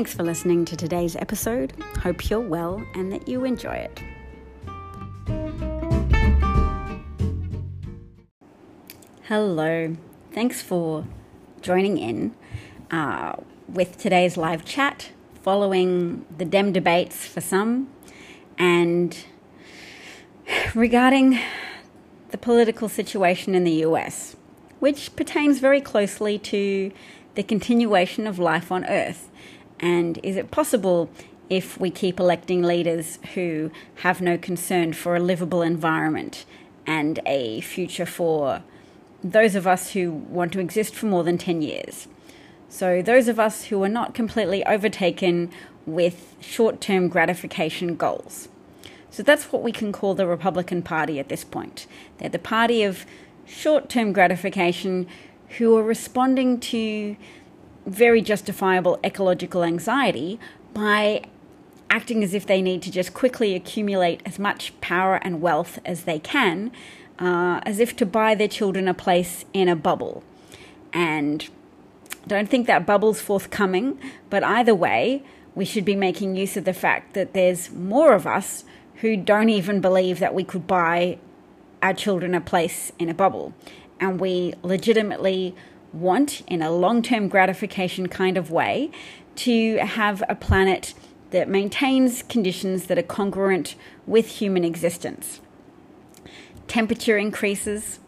Thanks for listening to today's episode. Hope you're well and that you enjoy it. Hello. Thanks for joining in uh, with today's live chat following the Dem debates for some and regarding the political situation in the US, which pertains very closely to the continuation of life on Earth. And is it possible if we keep electing leaders who have no concern for a livable environment and a future for those of us who want to exist for more than 10 years? So, those of us who are not completely overtaken with short term gratification goals. So, that's what we can call the Republican Party at this point. They're the party of short term gratification who are responding to very justifiable ecological anxiety by acting as if they need to just quickly accumulate as much power and wealth as they can, uh, as if to buy their children a place in a bubble. And don't think that bubble's forthcoming, but either way, we should be making use of the fact that there's more of us who don't even believe that we could buy our children a place in a bubble. And we legitimately want, in a long term gratification kind of way, to have a planet that maintains conditions that are congruent with human existence. Temperature increases,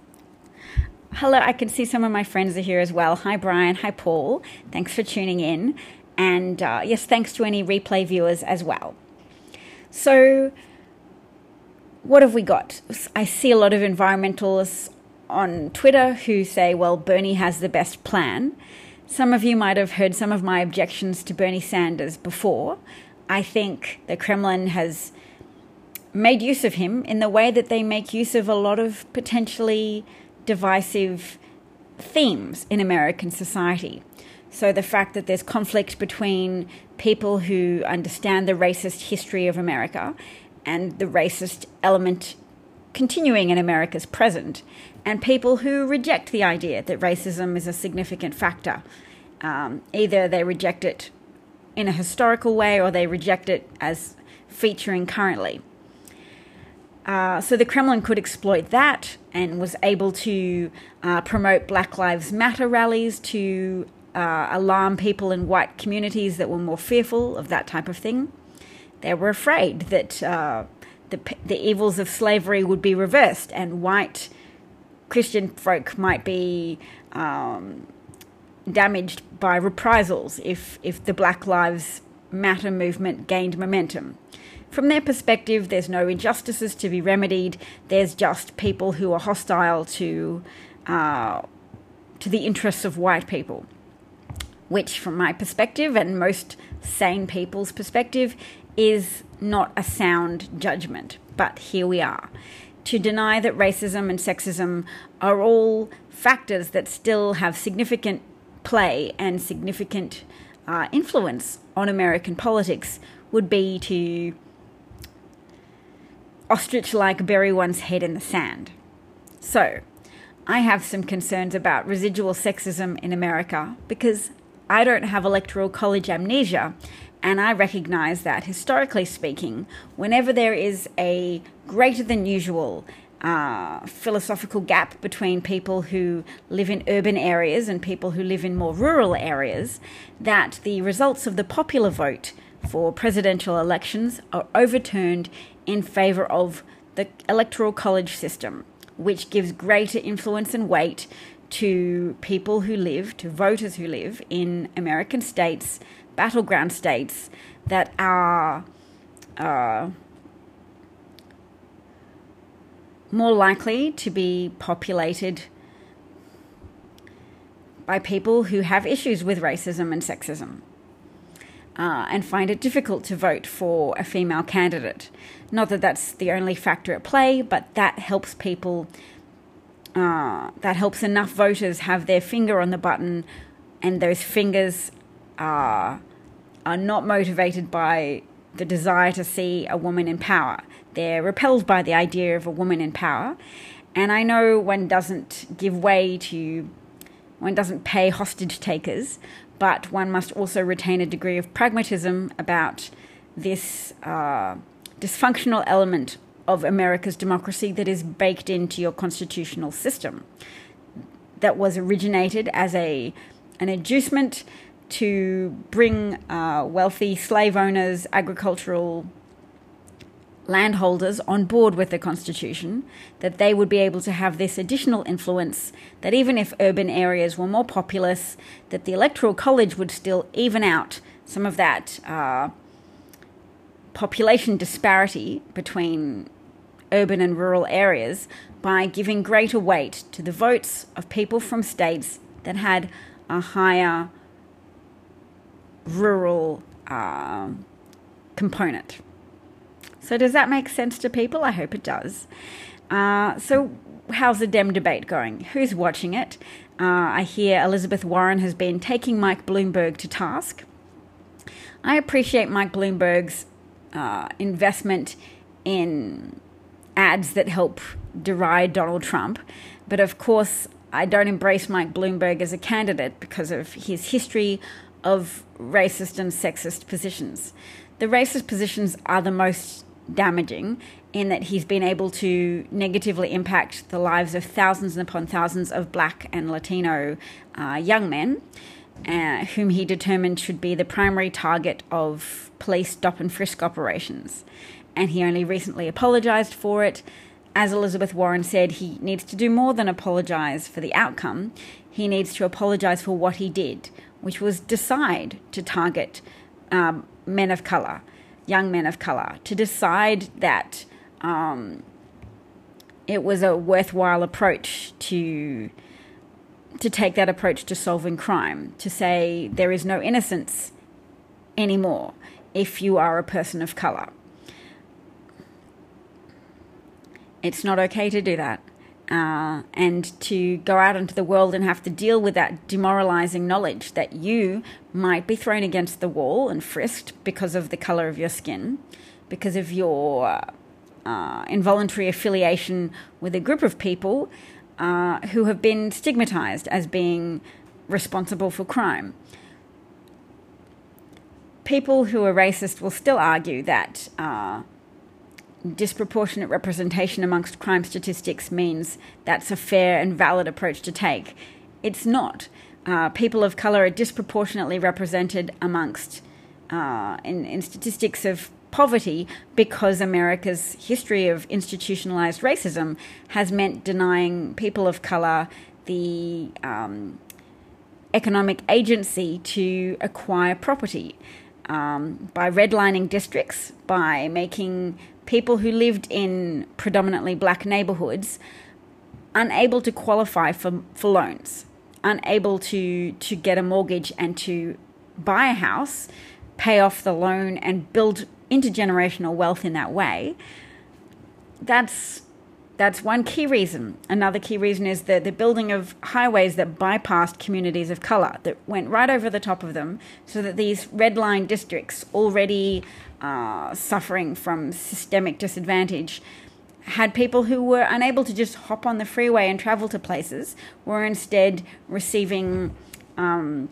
Hello, I can see some of my friends are here as well. Hi, Brian. Hi, Paul. Thanks for tuning in. And uh, yes, thanks to any replay viewers as well. So, what have we got? I see a lot of environmentalists on Twitter who say, well, Bernie has the best plan. Some of you might have heard some of my objections to Bernie Sanders before. I think the Kremlin has made use of him in the way that they make use of a lot of potentially divisive themes in American society. So, the fact that there's conflict between people who understand the racist history of America and the racist element continuing in America's present, and people who reject the idea that racism is a significant factor. Um, either they reject it in a historical way or they reject it as featuring currently. Uh, so the Kremlin could exploit that and was able to uh, promote Black Lives Matter rallies to uh, alarm people in white communities that were more fearful of that type of thing. They were afraid that uh, the, the evils of slavery would be reversed and white Christian folk might be um, damaged by reprisals if, if the Black Lives Matter movement gained momentum. From their perspective, there's no injustices to be remedied. There's just people who are hostile to uh, to the interests of white people, which, from my perspective and most sane people's perspective, is not a sound judgment. But here we are. To deny that racism and sexism are all factors that still have significant play and significant uh, influence on American politics would be to ostrich like bury one's head in the sand. So, I have some concerns about residual sexism in America because I don't have electoral college amnesia, and I recognize that historically speaking, whenever there is a greater than usual uh, philosophical gap between people who live in urban areas and people who live in more rural areas, that the results of the popular vote for presidential elections are overturned in favour of the electoral college system, which gives greater influence and weight to people who live, to voters who live in American states, battleground states that are uh, more likely to be populated by people who have issues with racism and sexism uh, and find it difficult to vote for a female candidate. Not that that's the only factor at play, but that helps people, uh, that helps enough voters have their finger on the button, and those fingers are, are not motivated by the desire to see a woman in power. They're repelled by the idea of a woman in power. And I know one doesn't give way to one doesn't pay hostage takers, but one must also retain a degree of pragmatism about this uh, dysfunctional element of America's democracy that is baked into your constitutional system. That was originated as a an inducement to bring uh, wealthy slave owners, agricultural landholders on board with the Constitution, that they would be able to have this additional influence, that even if urban areas were more populous, that the Electoral College would still even out some of that uh, population disparity between urban and rural areas by giving greater weight to the votes of people from states that had a higher rural uh, component. So, does that make sense to people? I hope it does. Uh, so, how's the Dem debate going? Who's watching it? Uh, I hear Elizabeth Warren has been taking Mike Bloomberg to task. I appreciate Mike Bloomberg's uh, investment in ads that help deride Donald Trump, but of course, I don't embrace Mike Bloomberg as a candidate because of his history of racist and sexist positions. The racist positions are the most damaging in that he's been able to negatively impact the lives of thousands upon thousands of black and Latino uh, young men, uh, whom he determined should be the primary target of police stop and frisk operations. And he only recently apologized for it. As Elizabeth Warren said, he needs to do more than apologize for the outcome. He needs to apologize for what he did, which was decide to target um, men of color young men of color to decide that um, it was a worthwhile approach to to take that approach to solving crime to say there is no innocence anymore if you are a person of color. It's not okay to do that uh, and to go out into the world and have to deal with that demoralizing knowledge that you might be thrown against the wall and frisked because of the color of your skin, because of your uh, involuntary affiliation with a group of people uh, who have been stigmatized as being responsible for crime. People who are racist will still argue that uh, disproportionate representation amongst crime statistics means that's a fair and valid approach to take. It's not. Uh, people of color are disproportionately represented amongst uh, in, in statistics of poverty because America's history of institutionalized racism has meant denying people of color the um, economic agency to acquire property. Um, by redlining districts, by making people who lived in predominantly black neighborhoods unable to qualify for, for loans, unable to, to get a mortgage and to buy a house, pay off the loan, and build intergenerational wealth in that way. That's that's one key reason. Another key reason is the, the building of highways that bypassed communities of colour, that went right over the top of them, so that these red line districts, already uh, suffering from systemic disadvantage, had people who were unable to just hop on the freeway and travel to places, were instead receiving. Um,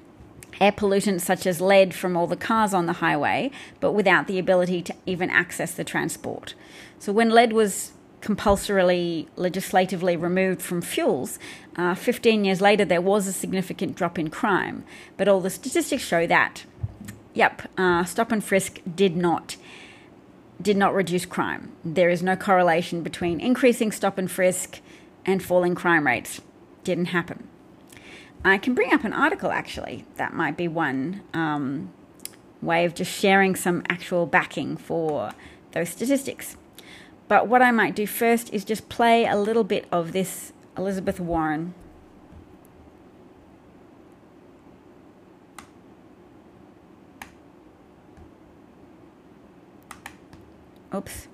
air pollutants such as lead from all the cars on the highway, but without the ability to even access the transport. So, when lead was compulsorily legislatively removed from fuels, uh, 15 years later there was a significant drop in crime. But all the statistics show that, yep, uh, stop and frisk did not did not reduce crime. There is no correlation between increasing stop and frisk and falling crime rates. Didn't happen. I can bring up an article actually. That might be one um, way of just sharing some actual backing for those statistics. But what I might do first is just play a little bit of this Elizabeth Warren. Oops.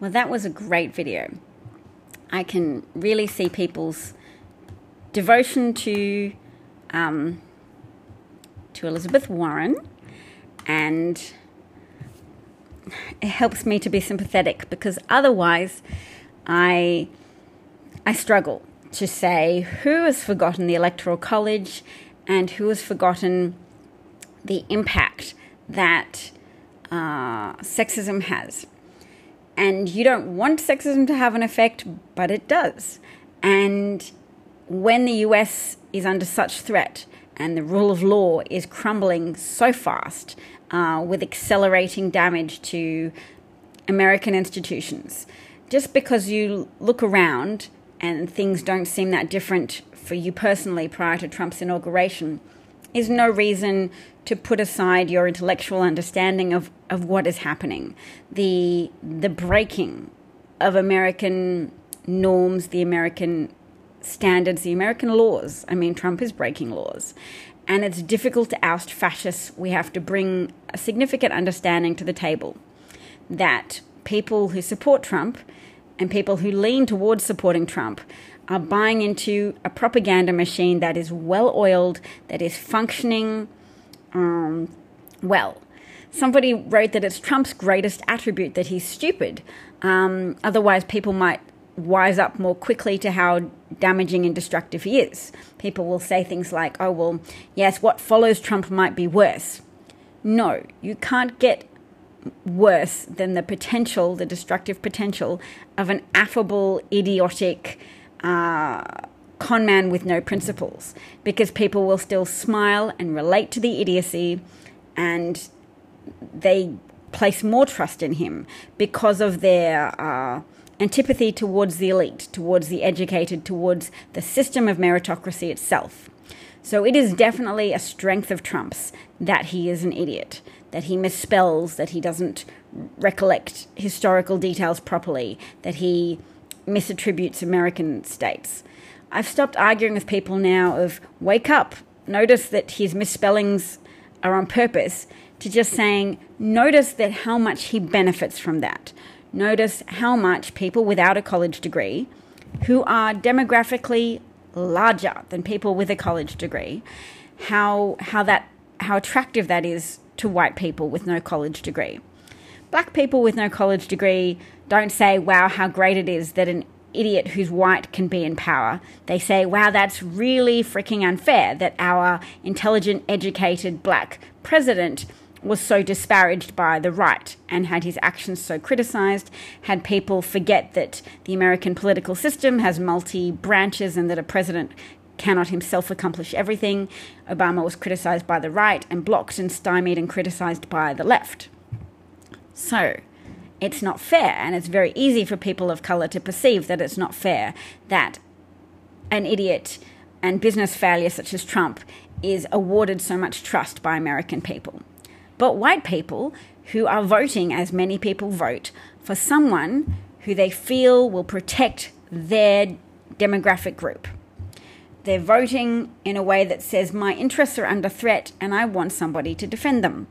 Well, that was a great video. I can really see people's devotion to um, to Elizabeth Warren, and it helps me to be sympathetic because otherwise, I I struggle to say who has forgotten the Electoral College and who has forgotten the impact that uh, sexism has. And you don't want sexism to have an effect, but it does. And when the US is under such threat and the rule of law is crumbling so fast uh, with accelerating damage to American institutions, just because you look around and things don't seem that different for you personally prior to Trump's inauguration is no reason to put aside your intellectual understanding of, of what is happening. The the breaking of American norms, the American standards, the American laws. I mean, Trump is breaking laws. And it's difficult to oust fascists. We have to bring a significant understanding to the table that people who support Trump and people who lean towards supporting Trump are buying into a propaganda machine that is well oiled, that is functioning um, well. Somebody wrote that it's Trump's greatest attribute that he's stupid. Um, otherwise, people might wise up more quickly to how damaging and destructive he is. People will say things like, oh, well, yes, what follows Trump might be worse. No, you can't get worse than the potential, the destructive potential of an affable, idiotic uh, con man with no principles, because people will still smile and relate to the idiocy, and they place more trust in him because of their uh, antipathy towards the elite, towards the educated, towards the system of meritocracy itself. So it is definitely a strength of Trump's that he is an idiot that he misspells, that he doesn't recollect historical details properly, that he misattributes American states. I've stopped arguing with people now of wake up, notice that his misspellings are on purpose, to just saying notice that how much he benefits from that. Notice how much people without a college degree, who are demographically larger than people with a college degree, how how that how attractive that is to white people with no college degree. Black people with no college degree don't say, wow, how great it is that an idiot who's white can be in power. They say, wow, that's really freaking unfair that our intelligent, educated black president was so disparaged by the right and had his actions so criticized, had people forget that the American political system has multi branches and that a president cannot himself accomplish everything. Obama was criticized by the right and blocked and stymied and criticized by the left. So, it's not fair, and it's very easy for people of color to perceive that it's not fair that an idiot and business failure such as Trump is awarded so much trust by American people. But white people who are voting, as many people vote, for someone who they feel will protect their demographic group they're voting in a way that says, my interests are under threat and I want somebody to defend them.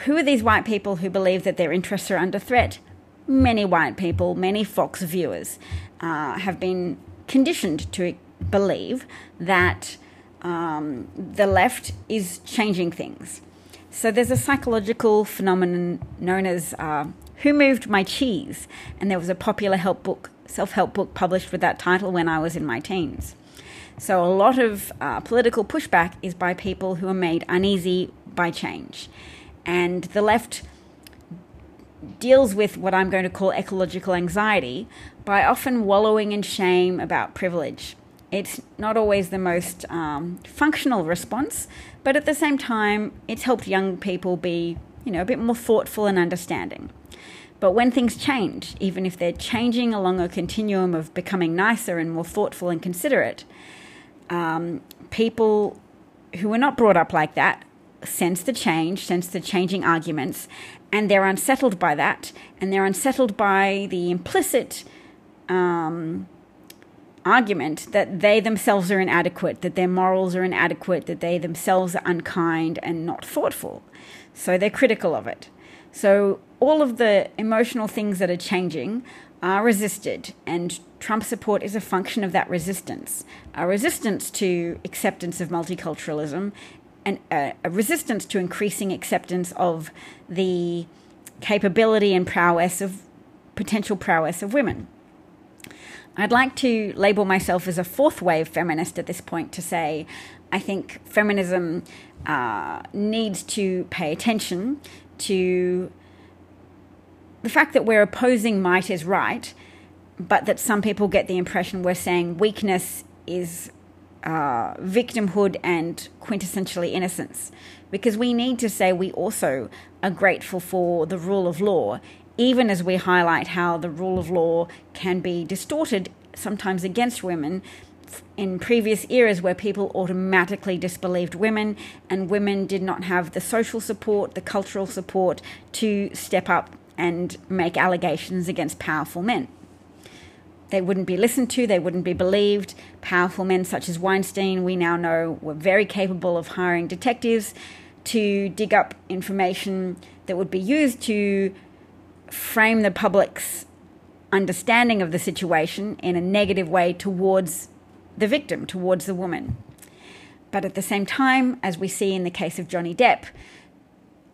Who are these white people who believe that their interests are under threat? Many white people, many Fox viewers uh, have been conditioned to believe that um, the left is changing things. So there's a psychological phenomenon known as uh, Who Moved My Cheese? And there was a popular help book self help book published with that title when I was in my teens. So, a lot of uh, political pushback is by people who are made uneasy by change. And the left deals with what I'm going to call ecological anxiety by often wallowing in shame about privilege. It's not always the most um, functional response, but at the same time, it's helped young people be, you know, a bit more thoughtful and understanding. But when things change, even if they're changing along a continuum of becoming nicer and more thoughtful and considerate, um, people who were not brought up like that sense the change, sense the changing arguments, and they're unsettled by that, and they're unsettled by the implicit um, argument that they themselves are inadequate, that their morals are inadequate, that they themselves are unkind and not thoughtful. So they're critical of it. So all of the emotional things that are changing are resisted, and Trump support is a function of that resistance. A resistance to acceptance of multiculturalism and a, a resistance to increasing acceptance of the capability and prowess of potential prowess of women. I'd like to label myself as a fourth wave feminist at this point to say I think feminism uh, needs to pay attention to the fact that we're opposing might is right, but that some people get the impression we're saying weakness is uh, victimhood and quintessentially innocence. Because we need to say we also are grateful for the rule of law, even as we highlight how the rule of law can be distorted sometimes against women in previous eras where people automatically disbelieved women and women did not have the social support, the cultural support to step up and make allegations against powerful men. They wouldn't be listened to, they wouldn't be believed. Powerful men such as Weinstein, we now know, were very capable of hiring detectives to dig up information that would be used to frame the public's understanding of the situation in a negative way towards the victim, towards the woman. But at the same time, as we see in the case of Johnny Depp,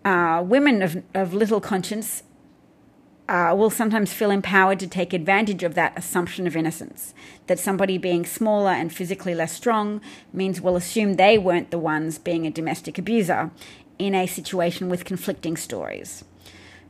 uh, women of, of little conscience uh, will sometimes feel empowered to take advantage of that assumption of innocence. That somebody being smaller and physically less strong means we'll assume they weren't the ones being a domestic abuser in a situation with conflicting stories.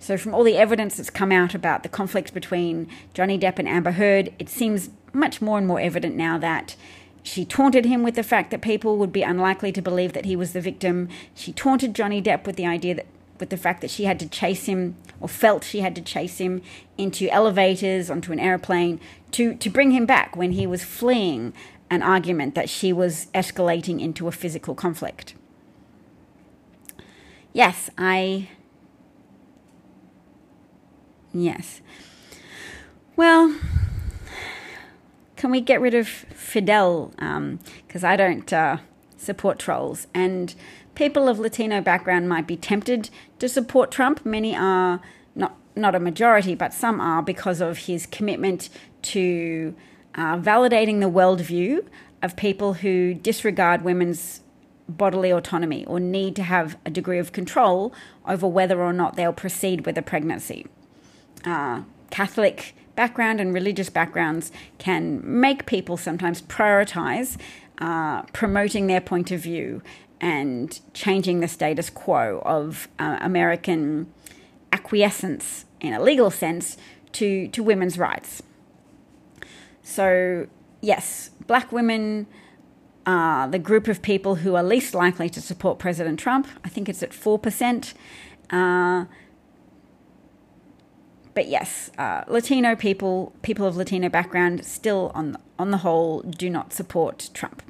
So, from all the evidence that's come out about the conflict between Johnny Depp and Amber Heard, it seems much more and more evident now that she taunted him with the fact that people would be unlikely to believe that he was the victim. She taunted Johnny Depp with the idea that with the fact that she had to chase him or felt she had to chase him into elevators onto an airplane to to bring him back when he was fleeing an argument that she was escalating into a physical conflict. Yes, I Yes. Well, can we get rid of Fidel? Because um, I don't uh, support trolls. And people of Latino background might be tempted to support Trump. Many are not not a majority, but some are because of his commitment to uh, validating the worldview of people who disregard women's bodily autonomy or need to have a degree of control over whether or not they'll proceed with a pregnancy uh, Catholic background and religious backgrounds can make people sometimes prioritize uh, promoting their point of view and changing the status quo of uh, American acquiescence in a legal sense to, to women's rights. So, yes, black women are the group of people who are least likely to support President Trump. I think it's at 4%. Uh, but yes, uh, Latino people, people of Latino background, still on on the whole, do not support Trump.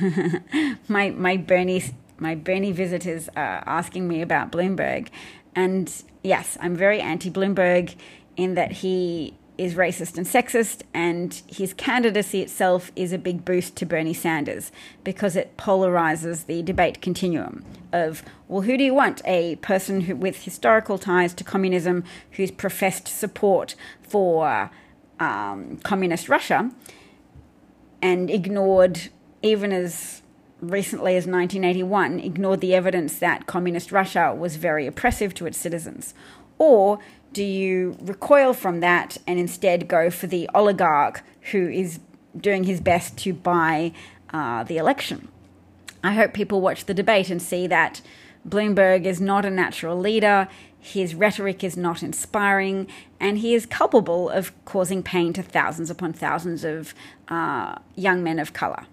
my my Bernie my Bernie visitors are asking me about Bloomberg, and yes, I'm very anti Bloomberg in that he is racist and sexist, and his candidacy itself is a big boost to Bernie Sanders because it polarizes the debate continuum of, well, who do you want? A person who, with historical ties to communism who's professed support for um, communist Russia and ignored, even as recently as 1981, ignored the evidence that communist Russia was very oppressive to its citizens? Or do you recoil from that and instead go for the oligarch who is doing his best to buy uh, the election? I hope people watch the debate and see that Bloomberg is not a natural leader, his rhetoric is not inspiring, and he is culpable of causing pain to thousands upon thousands of uh, young men of color.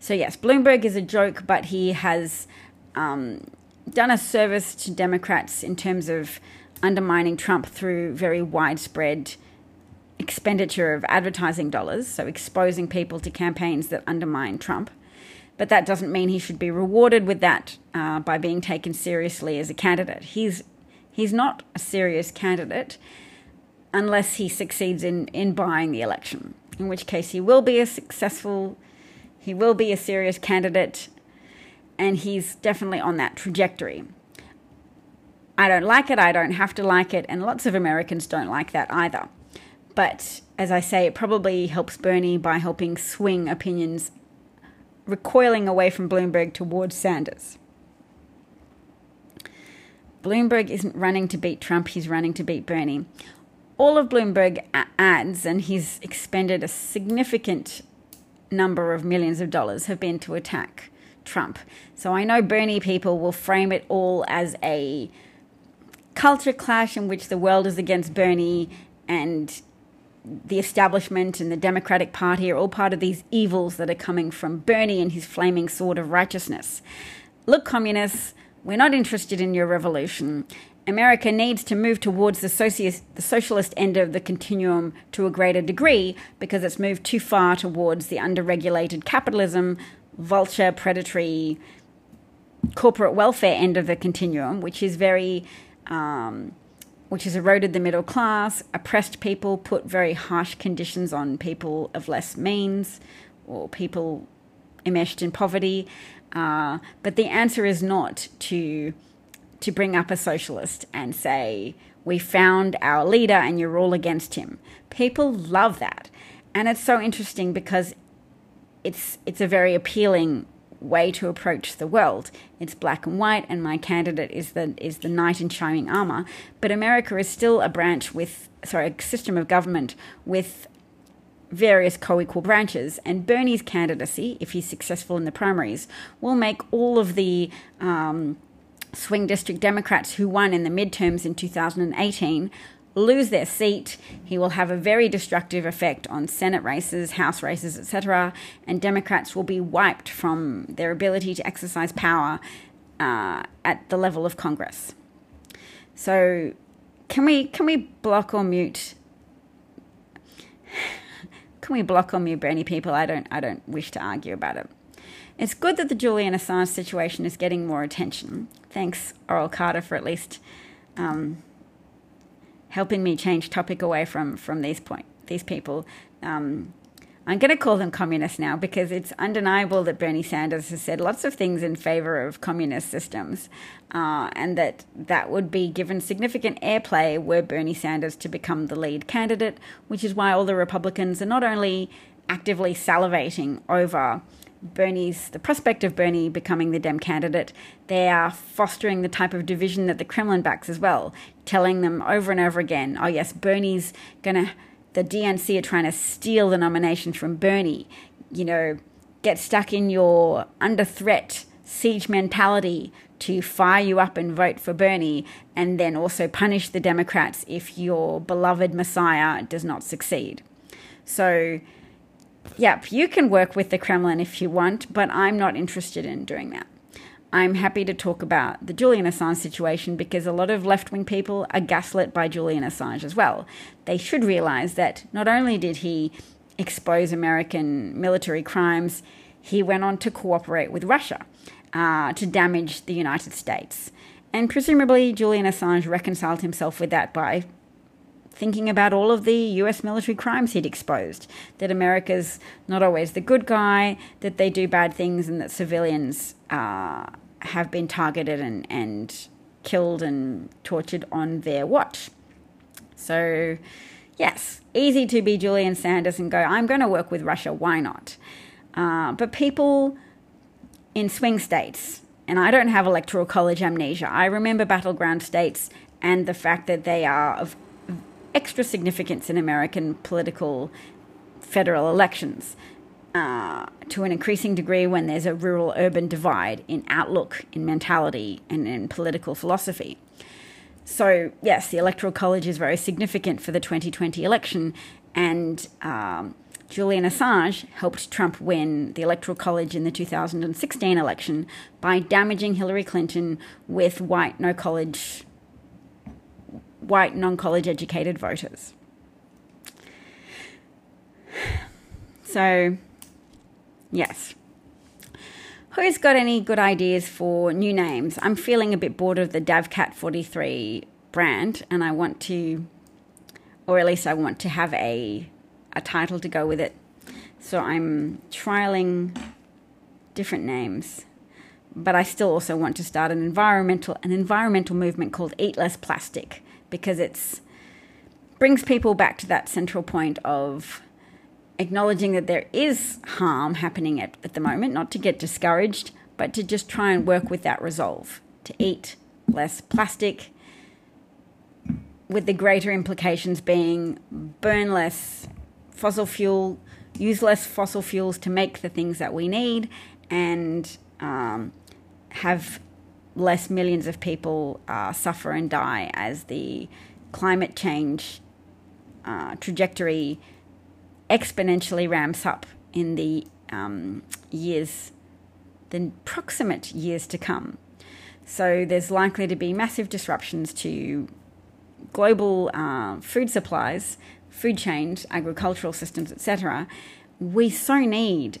So, yes, Bloomberg is a joke, but he has um, done a service to Democrats in terms of undermining Trump through very widespread expenditure of advertising dollars, so exposing people to campaigns that undermine Trump. But that doesn't mean he should be rewarded with that uh, by being taken seriously as a candidate. He's he's not a serious candidate unless he succeeds in, in buying the election, in which case he will be a successful, he will be a serious candidate and he's definitely on that trajectory. I don't like it, I don't have to like it, and lots of Americans don't like that either. But as I say, it probably helps Bernie by helping swing opinions recoiling away from Bloomberg towards Sanders. Bloomberg isn't running to beat Trump, he's running to beat Bernie. All of Bloomberg ads, and he's expended a significant number of millions of dollars, have been to attack Trump. So I know Bernie people will frame it all as a culture clash in which the world is against Bernie and the establishment and the Democratic Party are all part of these evils that are coming from Bernie and his flaming sword of righteousness. Look, communists, we're not interested in your revolution. America needs to move towards the, soci- the socialist end of the continuum to a greater degree because it's moved too far towards the underregulated capitalism, vulture, predatory, corporate welfare end of the continuum, which is very um, which has eroded the middle class, oppressed people, put very harsh conditions on people of less means or people enmeshed in poverty. Uh, but the answer is not to to bring up a socialist and say we found our leader and you're all against him. People love that, and it's so interesting because it's it's a very appealing way to approach the world. It's black and white, and my candidate is the is the knight in shining armor. But America is still a branch with sorry, a system of government with various co-equal branches, and Bernie's candidacy, if he's successful in the primaries, will make all of the um, swing district Democrats who won in the midterms in 2018 lose their seat. He will have a very destructive effect on Senate races, House races, etc. And Democrats will be wiped from their ability to exercise power uh, at the level of Congress. So, can we can we block or mute? Can we block or mute Bernie people? I don't I don't wish to argue about it. It's good that the Julian Assange situation is getting more attention. Thanks, Oral Carter, for at least um, helping me change topic away from from these point these people. Um, I'm going to call them communists now because it's undeniable that Bernie Sanders has said lots of things in favor of communist systems, uh, and that that would be given significant airplay were Bernie Sanders to become the lead candidate, which is why all the Republicans are not only actively salivating over Bernie's the prospect of Bernie becoming the Dem candidate, they are fostering the type of division that the Kremlin backs as well, telling them over and over again, oh yes, Bernie's gonna the DNC are trying to steal the nomination from Bernie. You know, get stuck in your under threat siege mentality to fire you up and vote for Bernie, and then also punish the Democrats if your beloved Messiah does not succeed. So yep, you can work with the Kremlin if you want, but I'm not interested in doing that. I'm happy to talk about the Julian Assange situation because a lot of left wing people are gaslit by Julian Assange as well. They should realize that not only did he expose American military crimes, he went on to cooperate with Russia uh, to damage the United States. And presumably, Julian Assange reconciled himself with that by thinking about all of the US military crimes he'd exposed. That America's not always the good guy, that they do bad things, and that civilians uh, have been targeted and, and killed and tortured on their watch. So, yes, easy to be Julian Sanders and go, I'm going to work with Russia, why not? Uh, but people in swing states, and I don't have electoral college amnesia, I remember battleground states and the fact that they are of extra significance in American political federal elections uh, to an increasing degree when there's a rural urban divide in outlook, in mentality, and in political philosophy. So, yes, the Electoral College is very significant for the 2020 election, and um, Julian Assange helped Trump win the Electoral College in the 2016 election by damaging Hillary Clinton with white, no college white, non college educated voters. So, yes. Who's got any good ideas for new names? I'm feeling a bit bored of the DavCat43 brand and I want to, or at least I want to have a, a title to go with it. So I'm trialing different names. but I still also want to start an environmental an environmental movement called Eat Less Plastic because it's brings people back to that central point of acknowledging that there is harm happening at, at the moment, not to get discouraged, but to just try and work with that resolve to eat less plastic, with the greater implications being burn less fossil fuel, use less fossil fuels to make the things that we need, and um, have less millions of people uh, suffer and die as the climate change uh, trajectory exponentially ramps up in the um, years, the proximate years to come. So there's likely to be massive disruptions to global uh, food supplies, food chains, agricultural systems, etc. We so need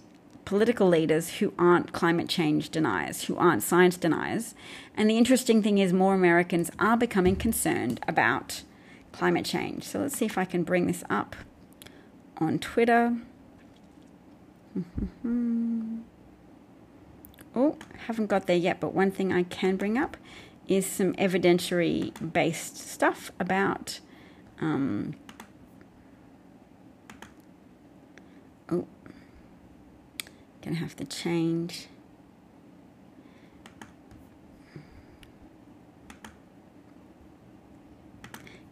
political leaders who aren't climate change deniers, who aren't science deniers. And the interesting thing is, more Americans are becoming concerned about climate change. So let's see if I can bring this up on Twitter. oh, haven't got there yet, but one thing I can bring up is some evidentiary based stuff about. Um, gonna have to change.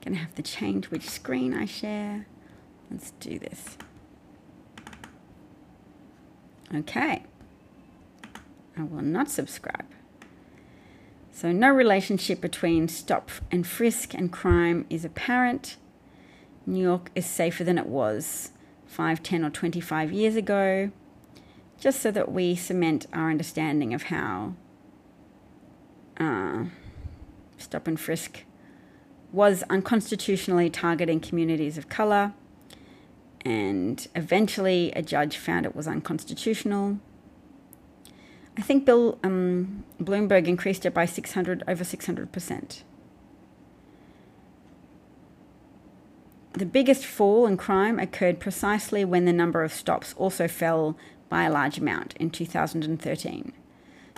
Gonna have to change which screen I share. Let's do this. Okay. I will not subscribe. So, no relationship between stop and frisk and crime is apparent. New York is safer than it was 5, 10, or 25 years ago, just so that we cement our understanding of how uh, stop and frisk was unconstitutionally targeting communities of colour and eventually a judge found it was unconstitutional. I think Bill um, Bloomberg increased it by 600 over 600 percent. The biggest fall in crime occurred precisely when the number of stops also fell by a large amount in 2013.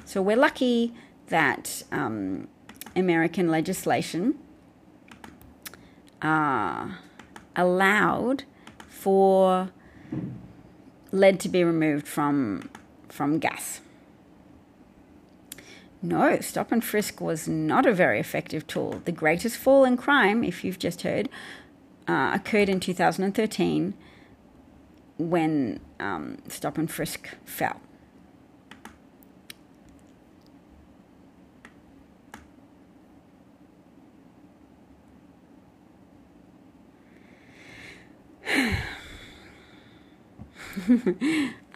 So we're lucky that um, American legislation uh, allowed for lead to be removed from from gas. No, stop and frisk was not a very effective tool. The greatest fall in crime, if you've just heard, uh, occurred in 2013 when um, stop and frisk fell.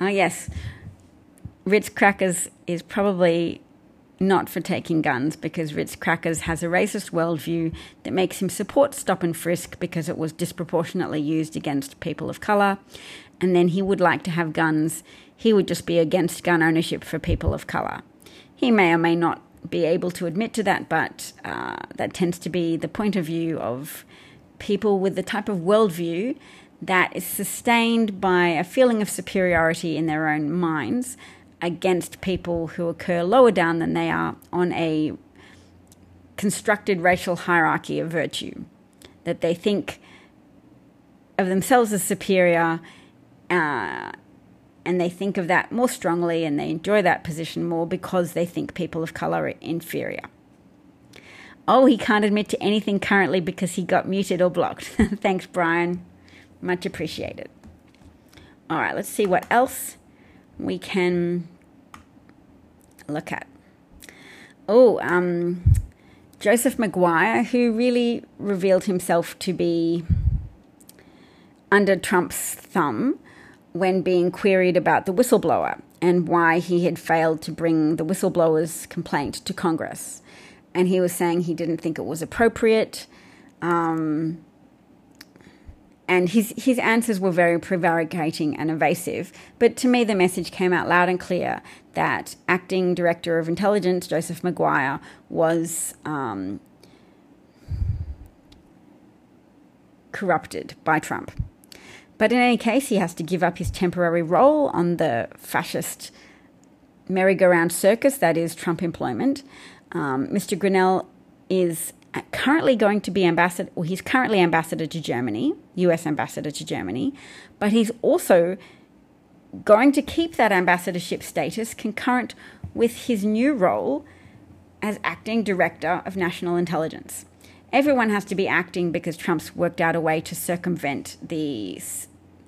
oh, yes. Ritz Crackers is probably not for taking guns because Ritz Crackers has a racist worldview that makes him support stop and frisk because it was disproportionately used against people of colour. And then he would like to have guns. He would just be against gun ownership for people of colour. He may or may not be able to admit to that, but uh, that tends to be the point of view of people with the type of worldview that is sustained by a feeling of superiority in their own minds against people who occur lower down than they are on a constructed racial hierarchy of virtue. That they think of themselves as superior uh, and they think of that more strongly and they enjoy that position more because they think people of colour are inferior. Oh, he can't admit to anything currently because he got muted or blocked. Thanks, Brian. Much appreciated. All right, let's see what else we can look at. Oh, um, Joseph Maguire, who really revealed himself to be under Trump's thumb when being queried about the whistleblower and why he had failed to bring the whistleblower's complaint to Congress. And he was saying he didn't think it was appropriate. Um, and his his answers were very prevaricating and evasive. But to me, the message came out loud and clear that acting director of intelligence Joseph Maguire was um, corrupted by Trump. But in any case, he has to give up his temporary role on the fascist merry-go-round circus that is Trump employment. Um, Mr. Grenell is currently going to be ambassador, well, he's currently ambassador to Germany, US ambassador to Germany, but he's also going to keep that ambassadorship status concurrent with his new role as acting director of national intelligence. Everyone has to be acting because Trump's worked out a way to circumvent the,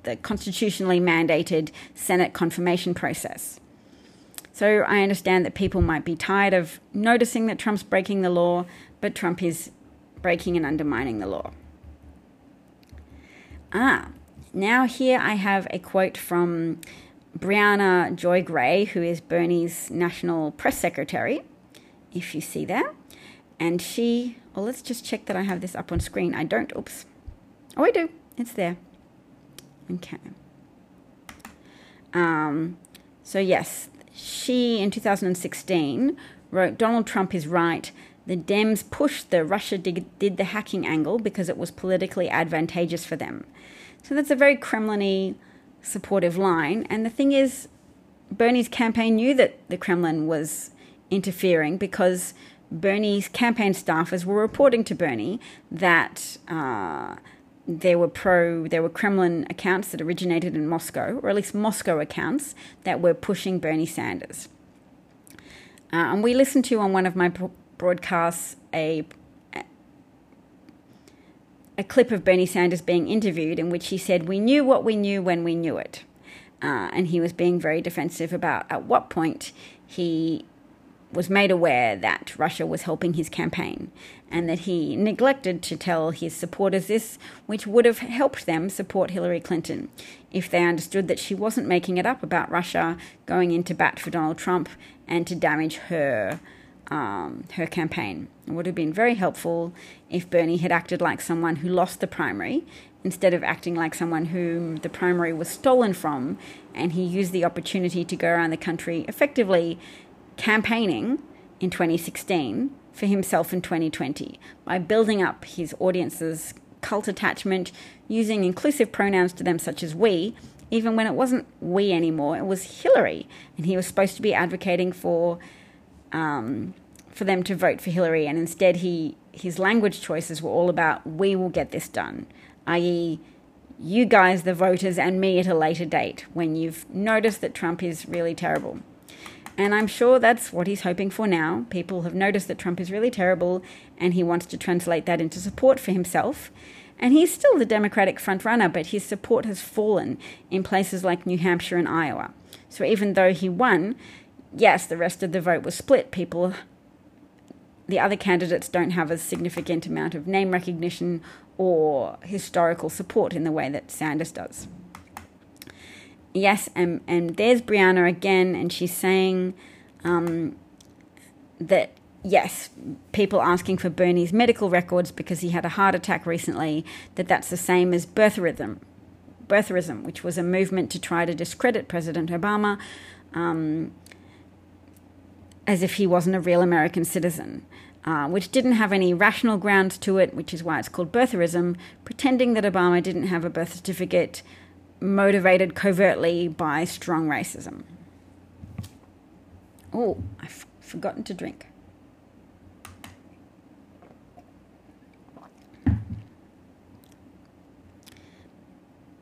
the constitutionally mandated Senate confirmation process. So I understand that people might be tired of noticing that Trump's breaking the law, but Trump is breaking and undermining the law. Ah, now here I have a quote from Briahna Joy Gray, who is Bernie's national press secretary, if you see that. And she, well, let's just check that I have this up on screen. I don't, oops. Oh, I do. It's there. Okay. Um, so, yes, she in 2016 wrote Donald Trump is right. The Dems pushed the Russia did, did the hacking angle because it was politically advantageous for them. So that's a very Kremlin-y supportive line. And the thing is, Bernie's campaign knew that the Kremlin was interfering because Bernie's campaign staffers were reporting to Bernie that uh, there were pro, there were Kremlin accounts that originated in Moscow, or at least Moscow accounts that were pushing Bernie Sanders. Uh, and we listened to on one of my broadcasts a a clip of Bernie Sanders being interviewed in which he said, "We knew what we knew when we knew it," uh, and he was being very defensive about at what point he was made aware that Russia was helping his campaign and that he neglected to tell his supporters this, which would have helped them support Hillary Clinton if they understood that she wasn't making it up about Russia going into bat for Donald Trump and to damage her. Um, her campaign. It would have been very helpful if Bernie had acted like someone who lost the primary instead of acting like someone whom the primary was stolen from and he used the opportunity to go around the country effectively campaigning in 2016 for himself in 2020 by building up his audience's cult attachment, using inclusive pronouns to them such as we, even when it wasn't we anymore, it was Hillary, and he was supposed to be advocating for um, for them to vote for Hillary, and instead he his language choices were all about we will get this done, i.e. You guys, the voters, and me at a later date when you've noticed that Trump is really terrible. And I'm sure that's what he's hoping for now. People have noticed that Trump is really terrible, and he wants to translate that into support for himself. And he's still the Democratic frontrunner, but his support has fallen in places like New Hampshire and Iowa. So even though he won, yes, the rest of the vote was split. People, the other candidates don't have a significant amount of name recognition or historical support in the way that Sanders does yes, and, and there's Briahna again, and she's saying um, that yes, people asking for Bernie's medical records because he had a heart attack recently, that that's the same as birtherism, birtherism, which was a movement to try to discredit President Obama um, as if he wasn't a real American citizen. Uh, which didn't have any rational grounds to it, which is why it's called birtherism, pretending that Obama didn't have a birth certificate, motivated covertly by strong racism. Oh, I've forgotten to drink.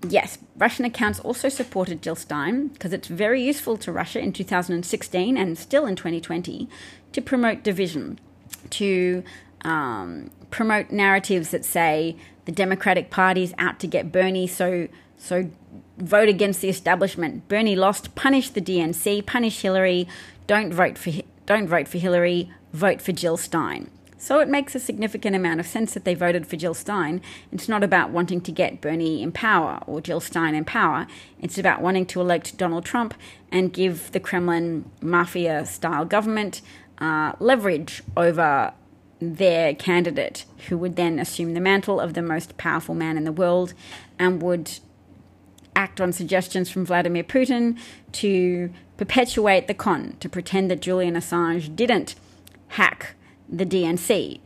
Yes, Russian accounts also supported Jill Stein because it's very useful to Russia in 2016 and still in 2020 to promote division, to um, promote narratives that say the Democratic Party is out to get Bernie, so so vote against the establishment. Bernie lost. Punish the DNC. Punish Hillary. Don't vote for don't vote for Hillary. Vote for Jill Stein. So it makes a significant amount of sense that they voted for Jill Stein. It's not about wanting to get Bernie in power or Jill Stein in power. It's about wanting to elect Donald Trump and give the Kremlin mafia style government uh, leverage over their candidate, who would then assume the mantle of the most powerful man in the world and would act on suggestions from Vladimir Putin to perpetuate the con, to pretend that Julian Assange didn't hack the DNC.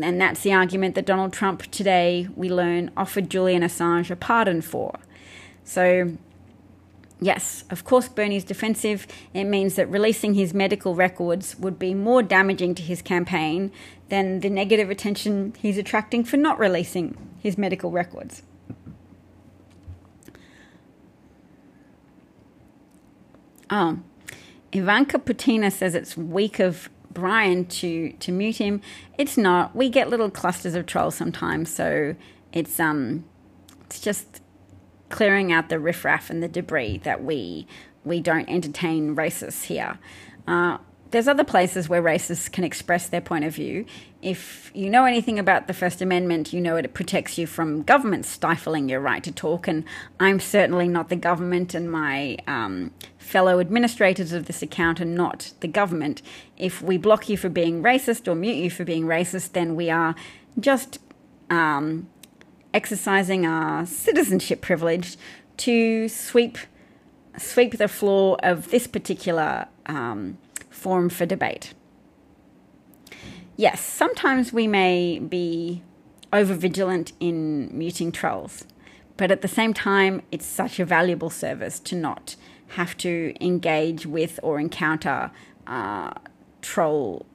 And that's the argument that Donald Trump today, we learn, offered Julian Assange a pardon for. So Yes, of course, Bernie's defensive. It means that releasing his medical records would be more damaging to his campaign than the negative attention he's attracting for not releasing his medical records. Oh, Ivanka Putina says it's weak of Brian to to mute him. It's not. We get little clusters of trolls sometimes, so it's um, it's just clearing out the riffraff and the debris that we we don't entertain racists here. Uh, there's other places where racists can express their point of view. If you know anything about the First Amendment, you know it protects you from government stifling your right to talk. And I'm certainly not the government, and my um, fellow administrators of this account are not the government. If we block you for being racist or mute you for being racist, then we are just um, exercising our citizenship privilege to sweep sweep the floor of this particular. Um, forum for debate. Yes, sometimes we may be over vigilant in muting trolls, but at the same time, it's such a valuable service to not have to engage with or encounter uh, troll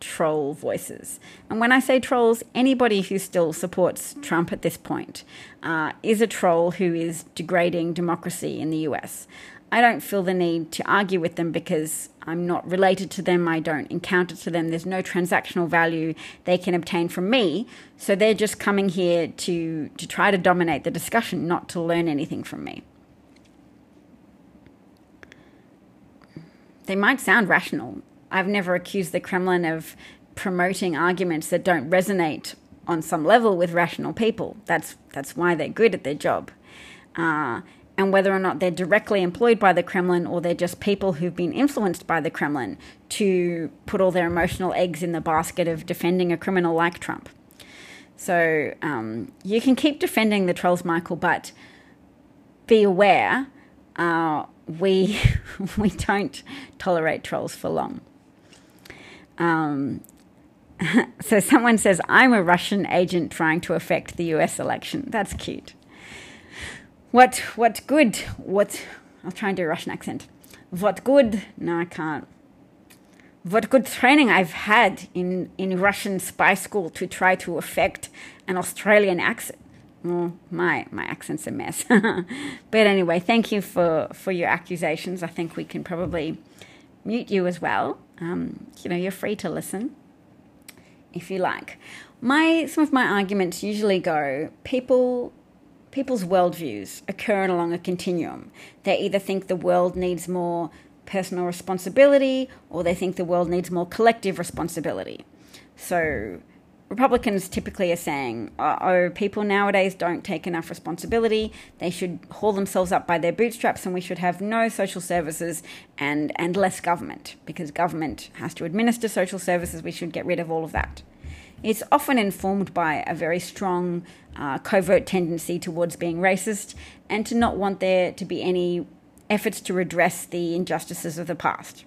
troll voices. And when I say trolls, anybody who still supports Trump at this point uh, is a troll who is degrading democracy in the US. I don't feel the need to argue with them because I'm not related to them. I don't encounter to them. There's no transactional value they can obtain from me. So they're just coming here to, to try to dominate the discussion, not to learn anything from me. They might sound rational. I've never accused the Kremlin of promoting arguments that don't resonate on some level with rational people. That's, that's why they're good at their job. Uh, and whether or not they're directly employed by the Kremlin or they're just people who've been influenced by the Kremlin to put all their emotional eggs in the basket of defending a criminal like Trump. So um, you can keep defending the trolls, Michael, but be aware uh, we we don't tolerate trolls for long. Um, so someone says I'm a Russian agent trying to affect the U.S. election. That's cute. What what good? What I'll try and do a Russian accent. What good? No, I can't. What good training I've had in, in Russian spy school to try to affect an Australian accent. My my accent's a mess. but anyway, thank you for, for your accusations. I think we can probably mute you as well. Um, you know, you're free to listen if you like. My some of my arguments usually go people people's worldviews occur along a continuum. They either think the world needs more personal responsibility or they think the world needs more collective responsibility. So, Republicans typically are saying, oh, people nowadays don't take enough responsibility. They should haul themselves up by their bootstraps, and we should have no social services and, and less government because government has to administer social services. We should get rid of all of that. It's often informed by a very strong uh, covert tendency towards being racist and to not want there to be any efforts to redress the injustices of the past.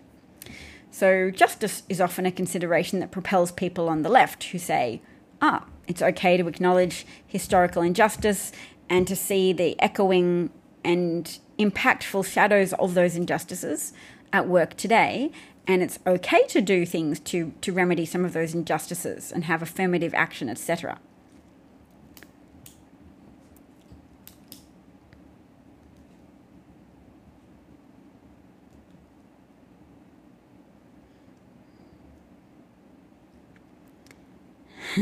So, justice is often a consideration that propels people on the left who say, ah, it's okay to acknowledge historical injustice and to see the echoing and impactful shadows of those injustices at work today and it's okay to do things to, to remedy some of those injustices and have affirmative action, etc.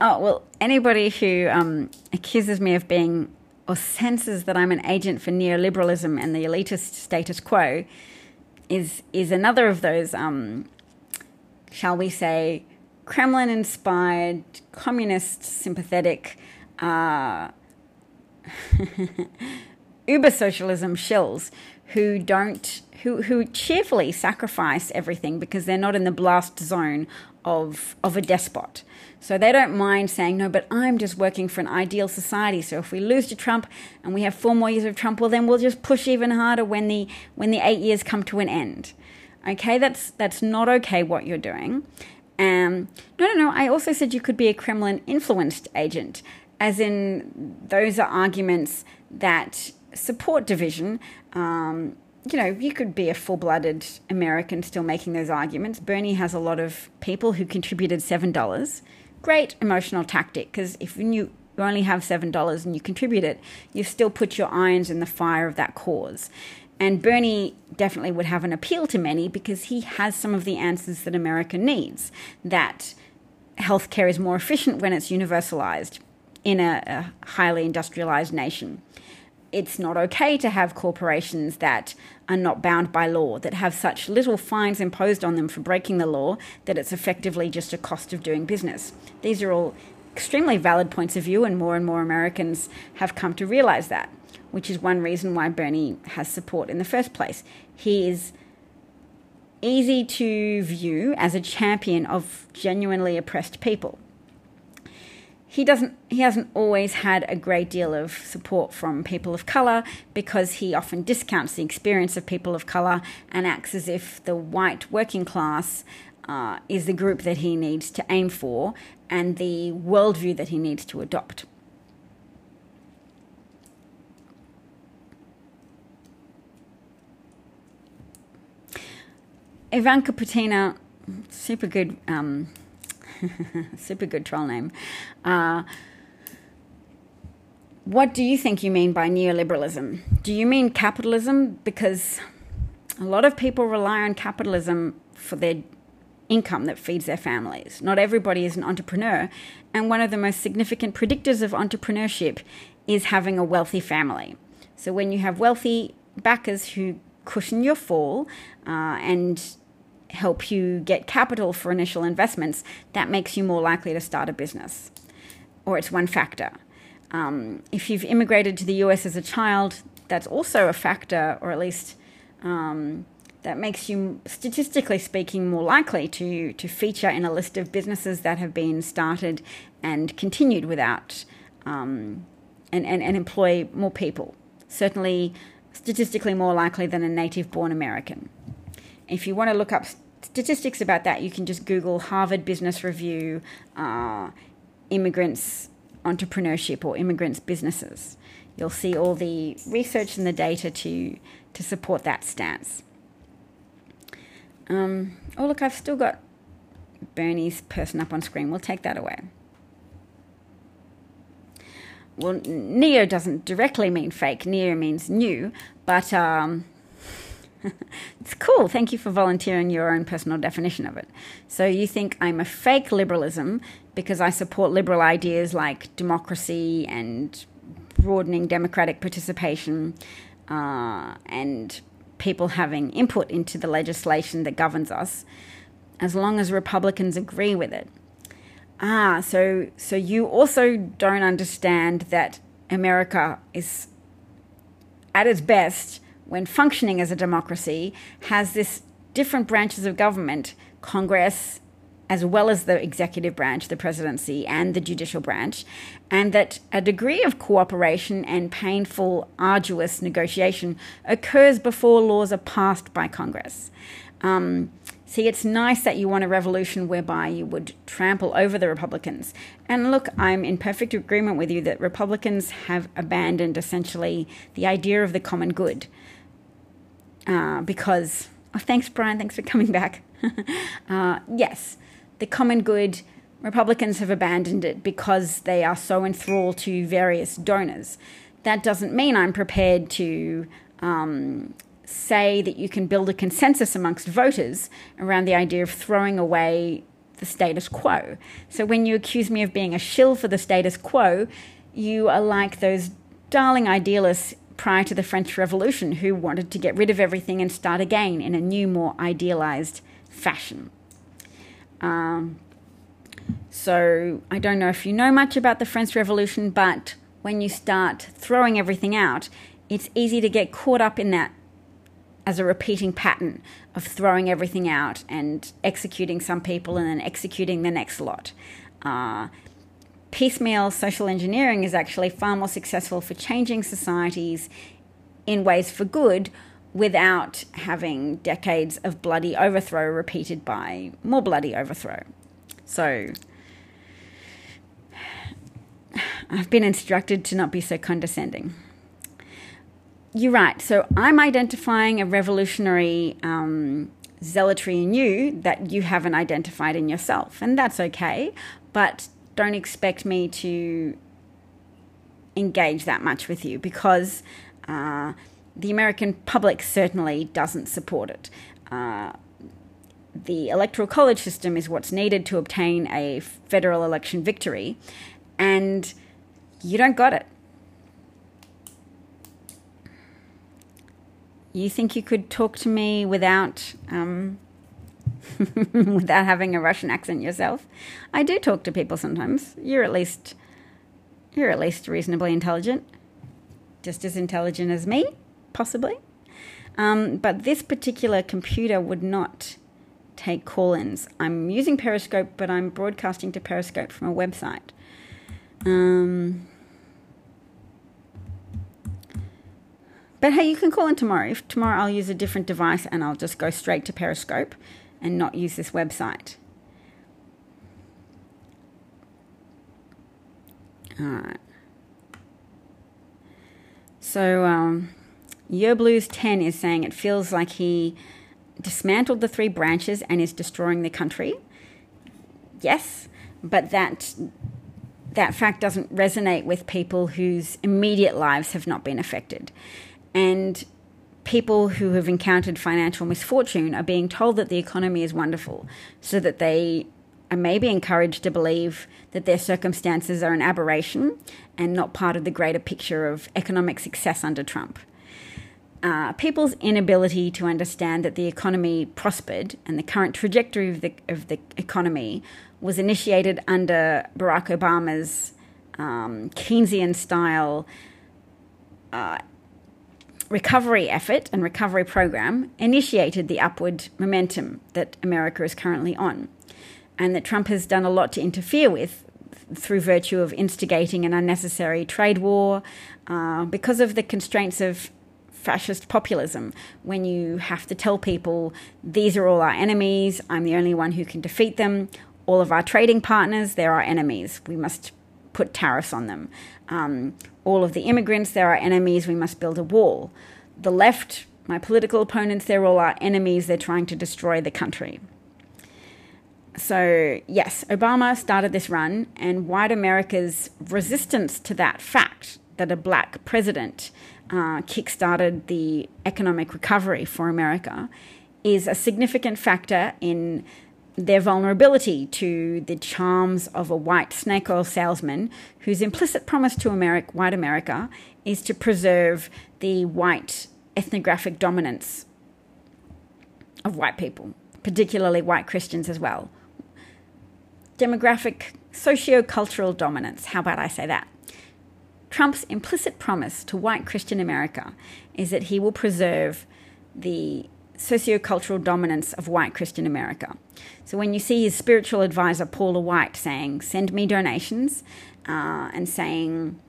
oh, well, anybody who um, accuses me of being or senses that I'm an agent for neoliberalism and the elitist status quo is is another of those, um, shall we say, Kremlin-inspired, communist sympathetic, uh, uber socialism shills who don't who who cheerfully sacrifice everything because they're not in the blast zone of of a despot. So they don't mind saying, no, but I'm just working for an ideal society. So if we lose to Trump and we have four more years of Trump, well, then we'll just push even harder when the when the eight years come to an end. Okay, that's that's not okay what you're doing. Um, no, no, no. I also said you could be a Kremlin influenced agent, as in those are arguments that support division, um, you know, you could be a full blooded American still making those arguments. Bernie has a lot of people who contributed $7. Great emotional tactic because if you only have $7 and you contribute it, you've still put your irons in the fire of that cause. And Bernie definitely would have an appeal to many because he has some of the answers that America needs. That healthcare is more efficient when it's universalized in a, a highly industrialized nation. It's not okay to have corporations that are not bound by law, that have such little fines imposed on them for breaking the law that it's effectively just a cost of doing business. These are all extremely valid points of view, and more and more Americans have come to realize that which is one reason why Bernie has support in the first place. He is easy to view as a champion of genuinely oppressed people. He doesn't he hasn't always had a great deal of support from people of color because he often discounts the experience of people of color and acts as if the white working class uh, is the group that he needs to aim for and the worldview that he needs to adopt. Ivanka Putina, super good, um, super good troll name. Uh, what do you think you mean by neoliberalism? Do you mean capitalism? Because a lot of people rely on capitalism for their income that feeds their families. Not everybody is an entrepreneur, and one of the most significant predictors of entrepreneurship is having a wealthy family. So when you have wealthy backers who cushion your fall uh, and help you get capital for initial investments, that makes you more likely to start a business. Or it's one factor. Um, if you've immigrated to the US as a child, that's also a factor, or at least um, that makes you, statistically speaking, more likely to, to feature in a list of businesses that have been started and continued without um, and, and, and employ more people. Certainly statistically more likely than a native born American. If you want to look up statistics about that, you can just Google Harvard Business Review uh, immigrants entrepreneurship or immigrants businesses. You'll see all the research and the data to to support that stance. Um, oh look, I've still got Bernie's person up on screen. We'll take that away well, neo doesn't directly mean fake. Neo means new, but um, it's cool. Thank you for volunteering your own personal definition of it. So you think I'm a fake liberalism because I support liberal ideas like democracy and broadening democratic participation uh, and people having input into the legislation that governs us, as long as Republicans agree with it. Ah, so so you also don't understand that America is at its best when functioning as a democracy has this different branches of government, Congress as well as the executive branch, the presidency, and the judicial branch, and that a degree of cooperation and painful, arduous negotiation occurs before laws are passed by Congress. Um, See, it's nice that you want a revolution whereby you would trample over the Republicans. And look, I'm in perfect agreement with you that Republicans have abandoned essentially the idea of the common good. Uh, because, oh, thanks, Brian, thanks for coming back. uh, yes, the common good, Republicans have abandoned it because they are so enthralled to various donors. That doesn't mean I'm prepared to um, say that you can build a consensus amongst voters around the idea of throwing away the status quo. So when you accuse me of being a shill for the status quo, you are like those darling idealists prior to the French Revolution who wanted to get rid of everything and start again in a new, more idealized fashion. Um, so I don't know if you know much about the French Revolution, but when you start throwing everything out, it's easy to get caught up in that as a repeating pattern of throwing everything out and executing some people and then executing the next lot. Uh, piecemeal social engineering is actually far more successful for changing societies in ways for good without having decades of bloody overthrow repeated by more bloody overthrow. So, I've been instructed to not be so condescending. you're right. So I'm identifying a revolutionary um, zealotry in you that you haven't identified in yourself, and that's okay. But don't expect me to engage that much with you because uh, the American public certainly doesn't support it. Uh, the electoral college system is what's needed to obtain a federal election victory, and you don't got it. You think you could talk to me without um, without having a Russian accent yourself? I do talk to people sometimes. You're at least you're at least reasonably intelligent, just as intelligent as me, possibly. Um, but this particular computer would not take call ins. I'm using Periscope, but I'm broadcasting to Periscope from a website. Um, but hey, you can call in tomorrow. If tomorrow I'll use a different device and I'll just go straight to Periscope and not use this website. All right. So, um, Blues 10 is saying it feels like he dismantled the three branches and is destroying the country. Yes, but that that fact doesn't resonate with people whose immediate lives have not been affected. And people who have encountered financial misfortune are being told that the economy is wonderful so that they are maybe encouraged to believe that their circumstances are an aberration and not part of the greater picture of economic success under Trump. Uh, people's inability to understand that the economy prospered and the current trajectory of the, of the economy was initiated under Barack Obama's um, Keynesian style uh, recovery effort and recovery program initiated the upward momentum that America is currently on, and that Trump has done a lot to interfere with through virtue of instigating an unnecessary trade war uh, because of the constraints of fascist populism when you have to tell people these are all our enemies, I'm the only one who can defeat them. All of our trading partners, they're our enemies. We must put tariffs on them. Um, all of the immigrants, they're our enemies. We must build a wall. The left, my political opponents, they're all our enemies. They're trying to destroy the country. So, yes, Obama started this run, and white America's resistance to that fact that a black president uh, kickstarted the economic recovery for America is a significant factor in their vulnerability to the charms of a white snake oil salesman whose implicit promise to America, white America is to preserve the white ethnographic dominance of white people, particularly white Christians as well. Demographic, socio-cultural dominance. How about I say that? Trump's implicit promise to white Christian America is that he will preserve the sociocultural dominance of white Christian America. So when you see his spiritual advisor, Paula White, saying, send me donations, uh, and saying,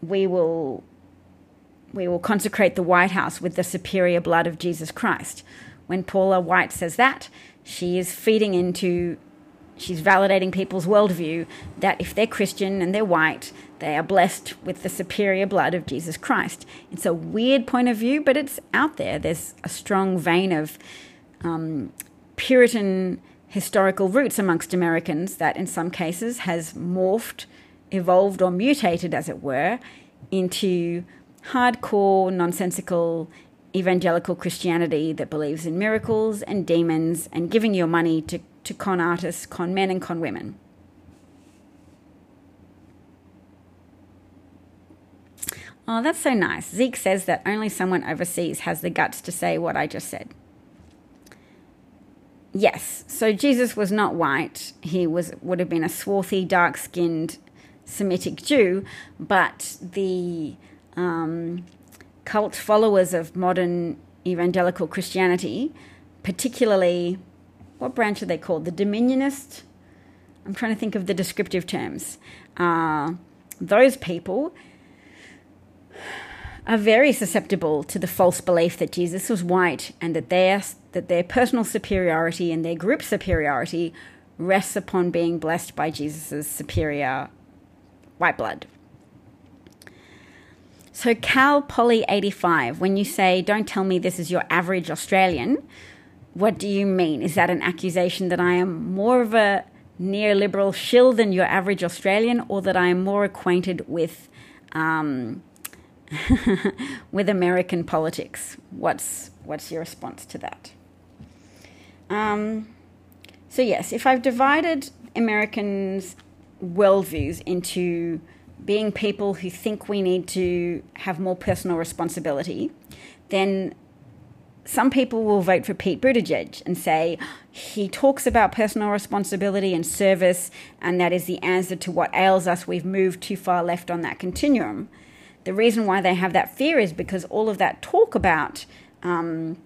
we will, we will consecrate the White House with the superior blood of Jesus Christ. When Paula White says that, she is feeding into she's validating people's worldview that if they're Christian and they're white, they are blessed with the superior blood of Jesus Christ. It's a weird point of view, but it's out there. There's a strong vein of um, Puritan historical roots amongst Americans that, in some cases, has morphed, evolved, or mutated, as it were, into hardcore, nonsensical evangelical Christianity that believes in miracles and demons and giving your money to, to con artists, con men, and con women. Oh, that's so nice. Zeke says that only someone overseas has the guts to say what I just said. Yes, so Jesus was not white. He was would have been a swarthy, dark-skinned Semitic Jew, but the um, cult followers of modern evangelical Christianity, particularly what branch are they called? The Dominionist. I'm trying to think of the descriptive terms. Uh, those people are very susceptible to the false belief that Jesus was white and that their, that their personal superiority and their group superiority rests upon being blessed by Jesus' superior white blood. So, Cal Poly 85, when you say, don't tell me this is your average Australian, what do you mean? Is that an accusation that I am more of a neoliberal shill than your average Australian, or that I am more acquainted with um, with American politics? What's what's your response to that? Um, so yes, if I've divided Americans' worldviews into being people who think we need to have more personal responsibility, then some people will vote for Pete Buttigieg and say he talks about personal responsibility and service, and that is the answer to what ails us. We've moved too far left on that continuum. The reason why they have that fear is because all of that talk about um,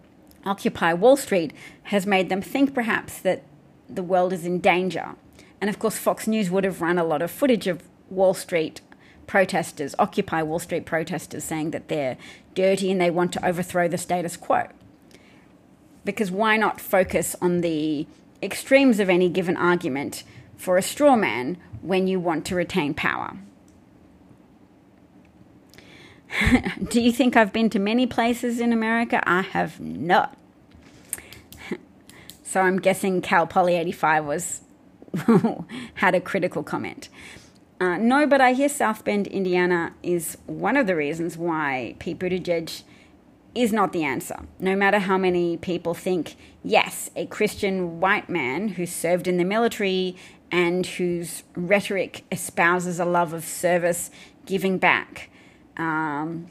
Occupy Wall Street has made them think perhaps that the world is in danger. And of course, Fox News would have run a lot of footage of Wall Street protesters, Occupy Wall Street protesters, saying that they're dirty and they want to overthrow the status quo. Because why not focus on the extremes of any given argument for a straw man when you want to retain power? Do you think I've been to many places in America? I have not. so I'm guessing Cal Poly 85 was had a critical comment. Uh, no, but I hear South Bend, Indiana is one of the reasons why Pete Buttigieg is not the answer. No matter how many people think, yes, a Christian white man who served in the military and whose rhetoric espouses a love of service, giving back, um,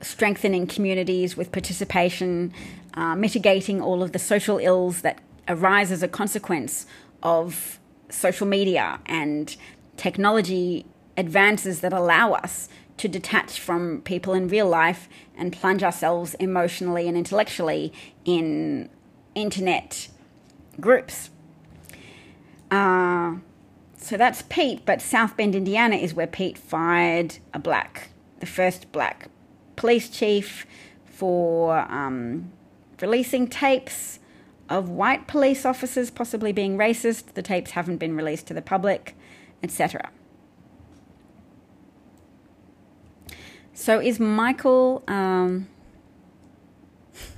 strengthening communities with participation, uh, mitigating all of the social ills that arise as a consequence of social media and technology advances that allow us to detach from people in real life and plunge ourselves emotionally and intellectually in internet groups. Uh, so that's Pete, but South Bend, Indiana is where Pete fired a black, the first black police chief for um, releasing tapes of white police officers possibly being racist. The tapes haven't been released to the public, etc. So is Michael um,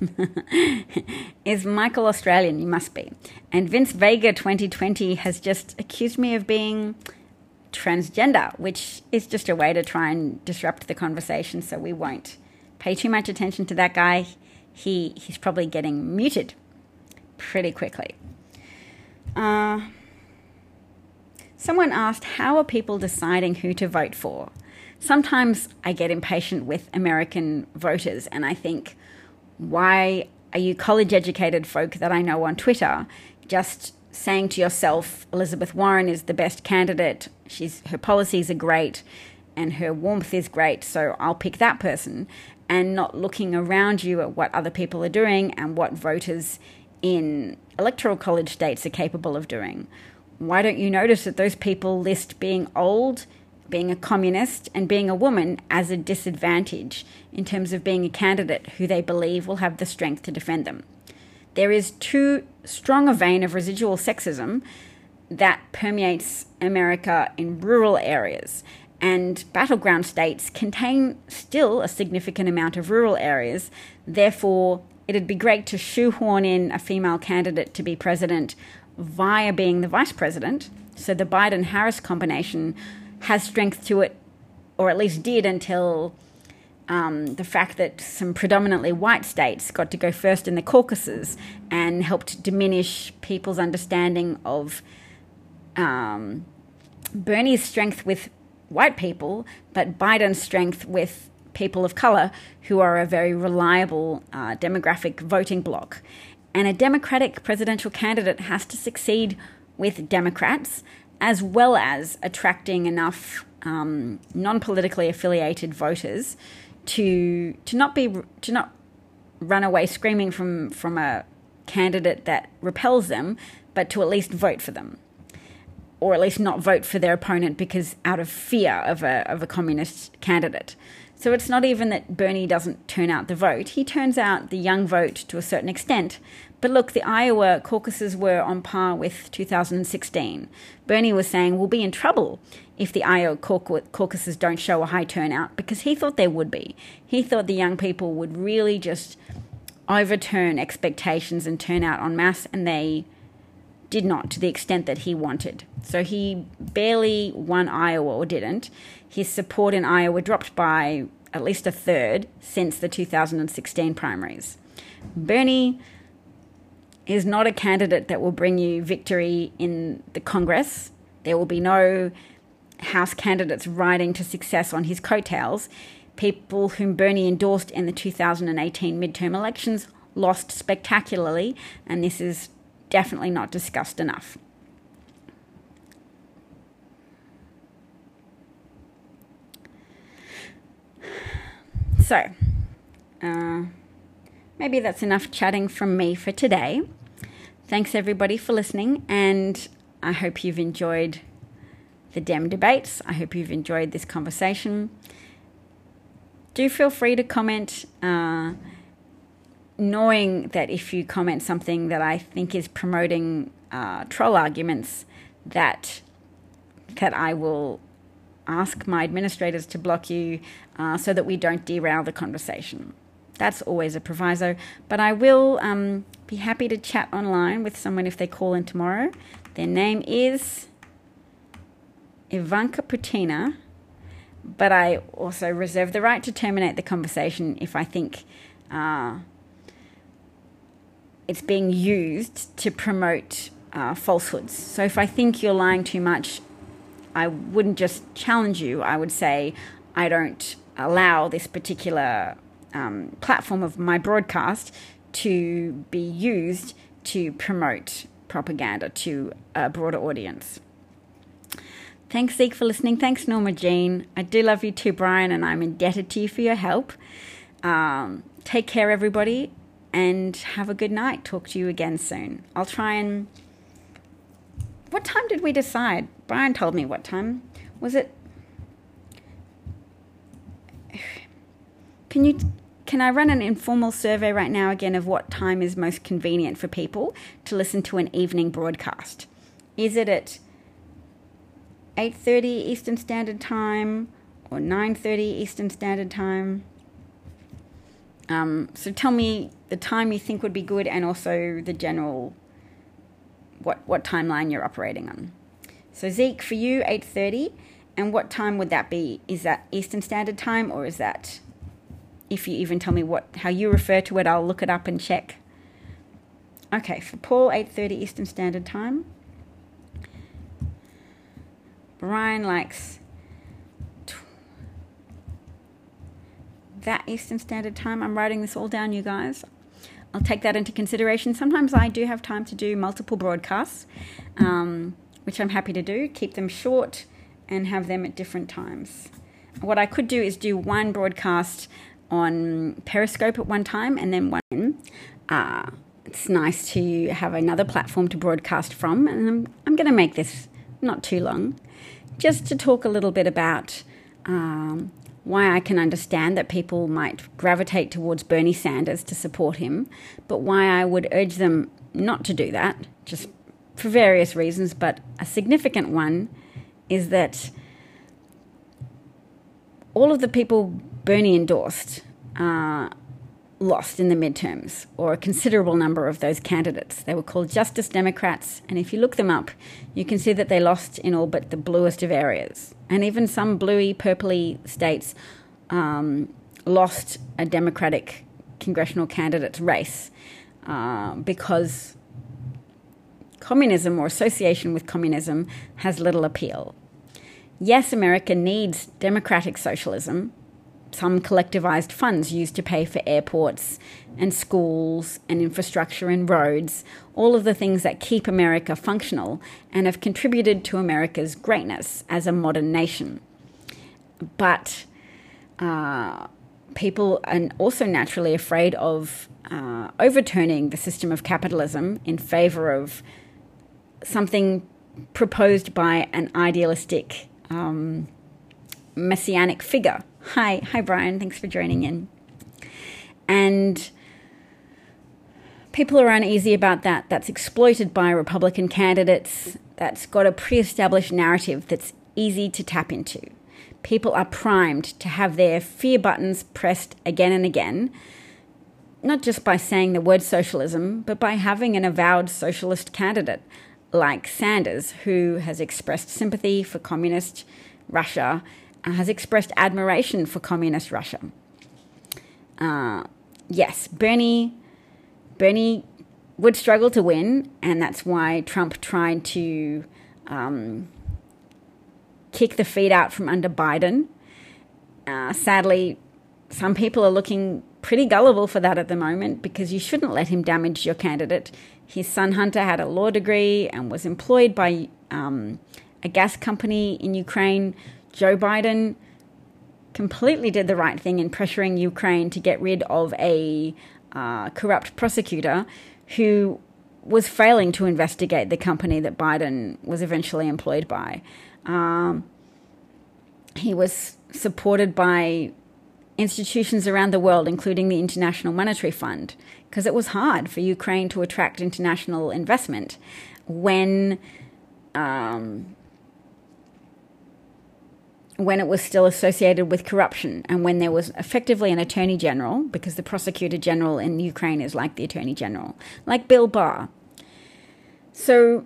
is Michael Australian? You must be. And Vince Vega 2020 has just accused me of being transgender, which is just a way to try and disrupt the conversation. So we won't pay too much attention to that guy. He he's probably getting muted pretty quickly. Uh, someone asked, "How are people deciding who to vote for?" Sometimes I get impatient with American voters, and I think why are you college educated folk that I know on Twitter just saying to yourself, Elizabeth Warren is the best candidate, she's her policies are great and her warmth is great, so I'll pick that person, and not looking around you at what other people are doing and what voters in electoral college states are capable of doing. Why don't you notice that those people list being old, being a communist and being a woman as a disadvantage in terms of being a candidate who they believe will have the strength to defend them. There is too strong a vein of residual sexism that permeates America in rural areas, and battleground states contain still a significant amount of rural areas. Therefore, it'd be great to shoehorn in a female candidate to be president via being the vice president. So the Biden Harris combination has strength to it, or at least did until um, the fact that some predominantly white states got to go first in the caucuses and helped diminish people's understanding of um, Bernie's strength with white people, but Biden's strength with people of color who are a very reliable uh, demographic voting bloc. And a Democratic presidential candidate has to succeed with Democrats as well as attracting enough um, non-politically affiliated voters to to not be to not run away screaming from from a candidate that repels them, but to at least vote for them, or at least not vote for their opponent because out of fear of a of a communist candidate. So it's not even that Bernie doesn't turn out the vote. He turns out the young vote to a certain extent. But look, the Iowa caucuses were on par with 2016. Bernie was saying we'll be in trouble if the Iowa caucuses don't show a high turnout because he thought there would be. He thought the young people would really just overturn expectations and turn out en masse, and they did not to the extent that he wanted. So he barely won Iowa or didn't. His support in Iowa dropped by at least a third since the 2016 primaries. Bernie is not a candidate that will bring you victory in the Congress. There will be no House candidates riding to success on his coattails. People whom Bernie endorsed in the 2018 midterm elections lost spectacularly, and this is definitely not discussed enough. So, uh, maybe that's enough chatting from me for today. Thanks everybody for listening, and I hope you've enjoyed the Dem debates. I hope you've enjoyed this conversation. Do feel free to comment, uh, knowing that if you comment something that I think is promoting uh, troll arguments, that that I will ask my administrators to block you uh, so that we don't derail the conversation. That's always a proviso, but I will um, be happy to chat online with someone if they call in tomorrow. Their name is Ivanka Putina, but I also reserve the right to terminate the conversation if I think uh, it's being used to promote uh, falsehoods. So if I think you're lying too much, I wouldn't just challenge you, I would say, I don't allow this particular um, platform of my broadcast to be used to promote propaganda to a broader audience. Thanks, Zeke, for listening. Thanks, Norma Jean. I do love you too, Brian, and I'm indebted to you for your help. Um, take care, everybody, and have a good night. Talk to you again soon. I'll try and. What time did we decide? Brian told me what time. Was it Can you can I run an informal survey right now again of what time is most convenient for people to listen to an evening broadcast? Is it at 8:30 Eastern Standard Time or 9:30 Eastern Standard Time? Um, so tell me the time you think would be good and also the general what what timeline you're operating on. So Zeke, for you, 8:30, and what time would that be? Is that Eastern Standard Time or is that if you even tell me what how you refer to it, I'll look it up and check. Okay, for Paul, 8:30 Eastern Standard Time. Brian likes that Eastern Standard Time. I'm writing this all down, you guys. I'll take that into consideration. Sometimes I do have time to do multiple broadcasts, um, which I'm happy to do. Keep them short and have them at different times. What I could do is do one broadcast on Periscope at one time and then one. Uh, it's nice to have another platform to broadcast from, and I'm, I'm going to make this not too long, just to talk a little bit about um, why I can understand that people might gravitate towards Bernie Sanders to support him, but why I would urge them not to do that, just for various reasons. But a significant one is that all of the people Bernie endorsed uh, lost in the midterms, or a considerable number of those candidates. They were called Justice Democrats, and if you look them up, you can see that they lost in all but the bluest of areas. And even some bluey, purpley states um, lost a Democratic congressional candidate's race uh, because communism or association with communism has little appeal. Yes, America needs democratic socialism, some collectivized funds used to pay for airports and schools and infrastructure and roads, all of the things that keep America functional and have contributed to America's greatness as a modern nation. But uh, people are also naturally afraid of uh, overturning the system of capitalism in favor of something proposed by an idealistic um, messianic figure Hi, hi, Brian. Thanks for joining in. And people are uneasy about that. That's exploited by Republican candidates. That's got a pre established narrative that's easy to tap into. People are primed to have their fear buttons pressed again and again, not just by saying the word socialism, but by having an avowed socialist candidate like Sanders, who has expressed sympathy for communist Russia, has expressed admiration for communist Russia. Uh, yes, Bernie Bernie would struggle to win, and that's why Trump tried to um, kick the feet out from under Biden. Uh, sadly, some people are looking pretty gullible for that at the moment because you shouldn't let him damage your candidate. His son Hunter had a law degree and was employed by um, a gas company in Ukraine. Joe Biden completely did the right thing in pressuring Ukraine to get rid of a uh, corrupt prosecutor who was failing to investigate the company that Biden was eventually employed by. Um, he was supported by institutions around the world, including the International Monetary Fund, because it was hard for Ukraine to attract international investment when um, when it was still associated with corruption and when there was effectively an attorney general, because the prosecutor general in Ukraine is like the attorney general, like Bill Barr. So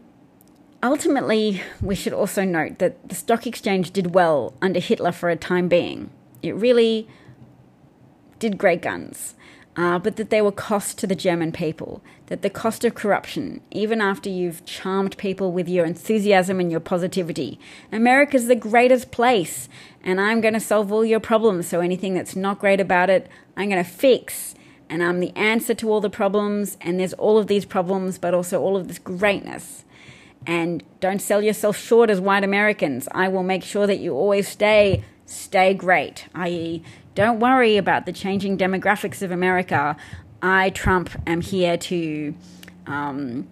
ultimately, we should also note that the stock exchange did well under Hitler for a time being. It really did great guns uh, but that they were cost to the German people, that the cost of corruption, even after you've charmed people with your enthusiasm and your positivity. America's the greatest place, and I'm going to solve all your problems, so anything that's not great about it, I'm going to fix. And I'm the answer to all the problems, and there's all of these problems, but also all of this greatness. And don't sell yourself short as white Americans. I will make sure that you always stay stay great, i.e., don't worry about the changing demographics of America. I, Trump, am here to um,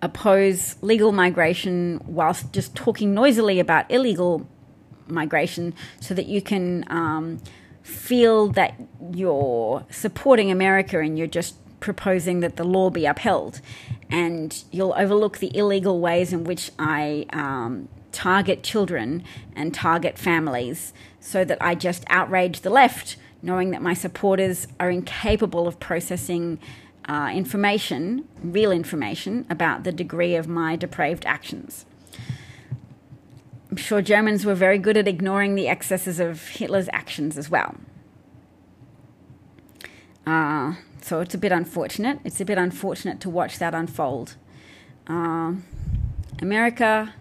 oppose legal migration whilst just talking noisily about illegal migration so that you can um, feel that you're supporting America and you're just proposing that the law be upheld. And you'll overlook the illegal ways in which I um, target children and target families so that I just outrage the left, knowing that my supporters are incapable of processing uh, information, real information, about the degree of my depraved actions. I'm sure Germans were very good at ignoring the excesses of Hitler's actions as well. Uh, so it's a bit unfortunate. It's a bit unfortunate to watch that unfold. Uh, America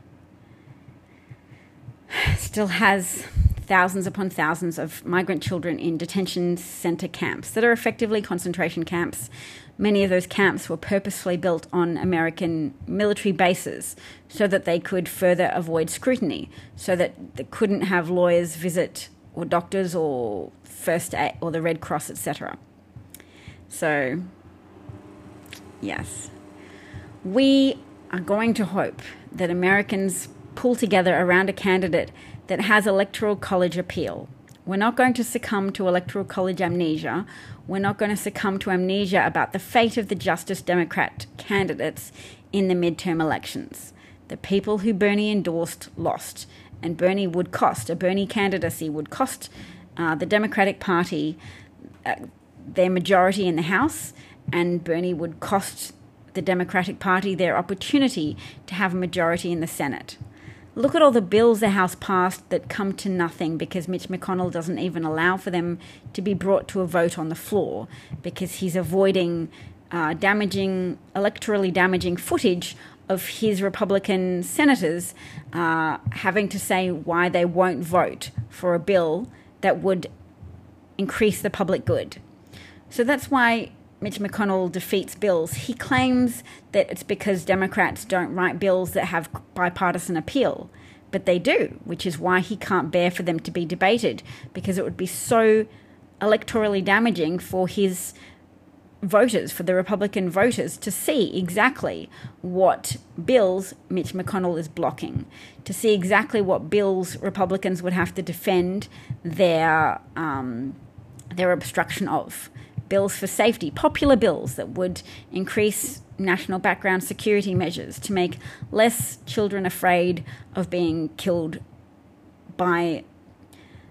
still has thousands upon thousands of migrant children in detention center camps that are effectively concentration camps. Many of those camps were purposefully built on American military bases so that they could further avoid scrutiny, so that they couldn't have lawyers visit or doctors or first aid or the Red Cross, etc. So, yes, we are going to hope that Americans pull together around a candidate that has electoral college appeal. We're not going to succumb to electoral college amnesia. We're not going to succumb to amnesia about the fate of the Justice Democrat candidates in the midterm elections. The people who Bernie endorsed lost, and Bernie would cost, a Bernie candidacy would cost uh, the Democratic Party uh, their majority in the House, and Bernie would cost the Democratic Party their opportunity to have a majority in the Senate. Look at all the bills the House passed that come to nothing because Mitch McConnell doesn't even allow for them to be brought to a vote on the floor because he's avoiding uh, damaging, electorally damaging footage of his Republican senators uh, having to say why they won't vote for a bill that would increase the public good. So that's why Mitch McConnell defeats bills, he claims that it's because Democrats don't write bills that have bipartisan appeal. But they do, which is why he can't bear for them to be debated, because it would be so electorally damaging for his voters, for the Republican voters, to see exactly what bills Mitch McConnell is blocking, to see exactly what bills Republicans would have to defend their um, their obstruction of. Bills for safety, popular bills that would increase national background security measures to make less children afraid of being killed by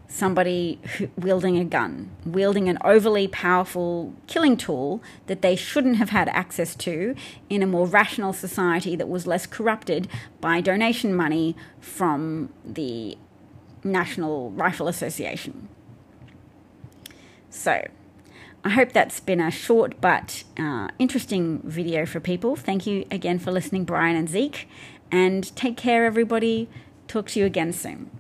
somebody wielding a gun, wielding an overly powerful killing tool that they shouldn't have had access to in a more rational society that was less corrupted by donation money from the National Rifle Association. So, I hope that's been a short but uh, interesting video for people. Thank you again for listening, Brian and Zeke, and take care, everybody. Talk to you again soon.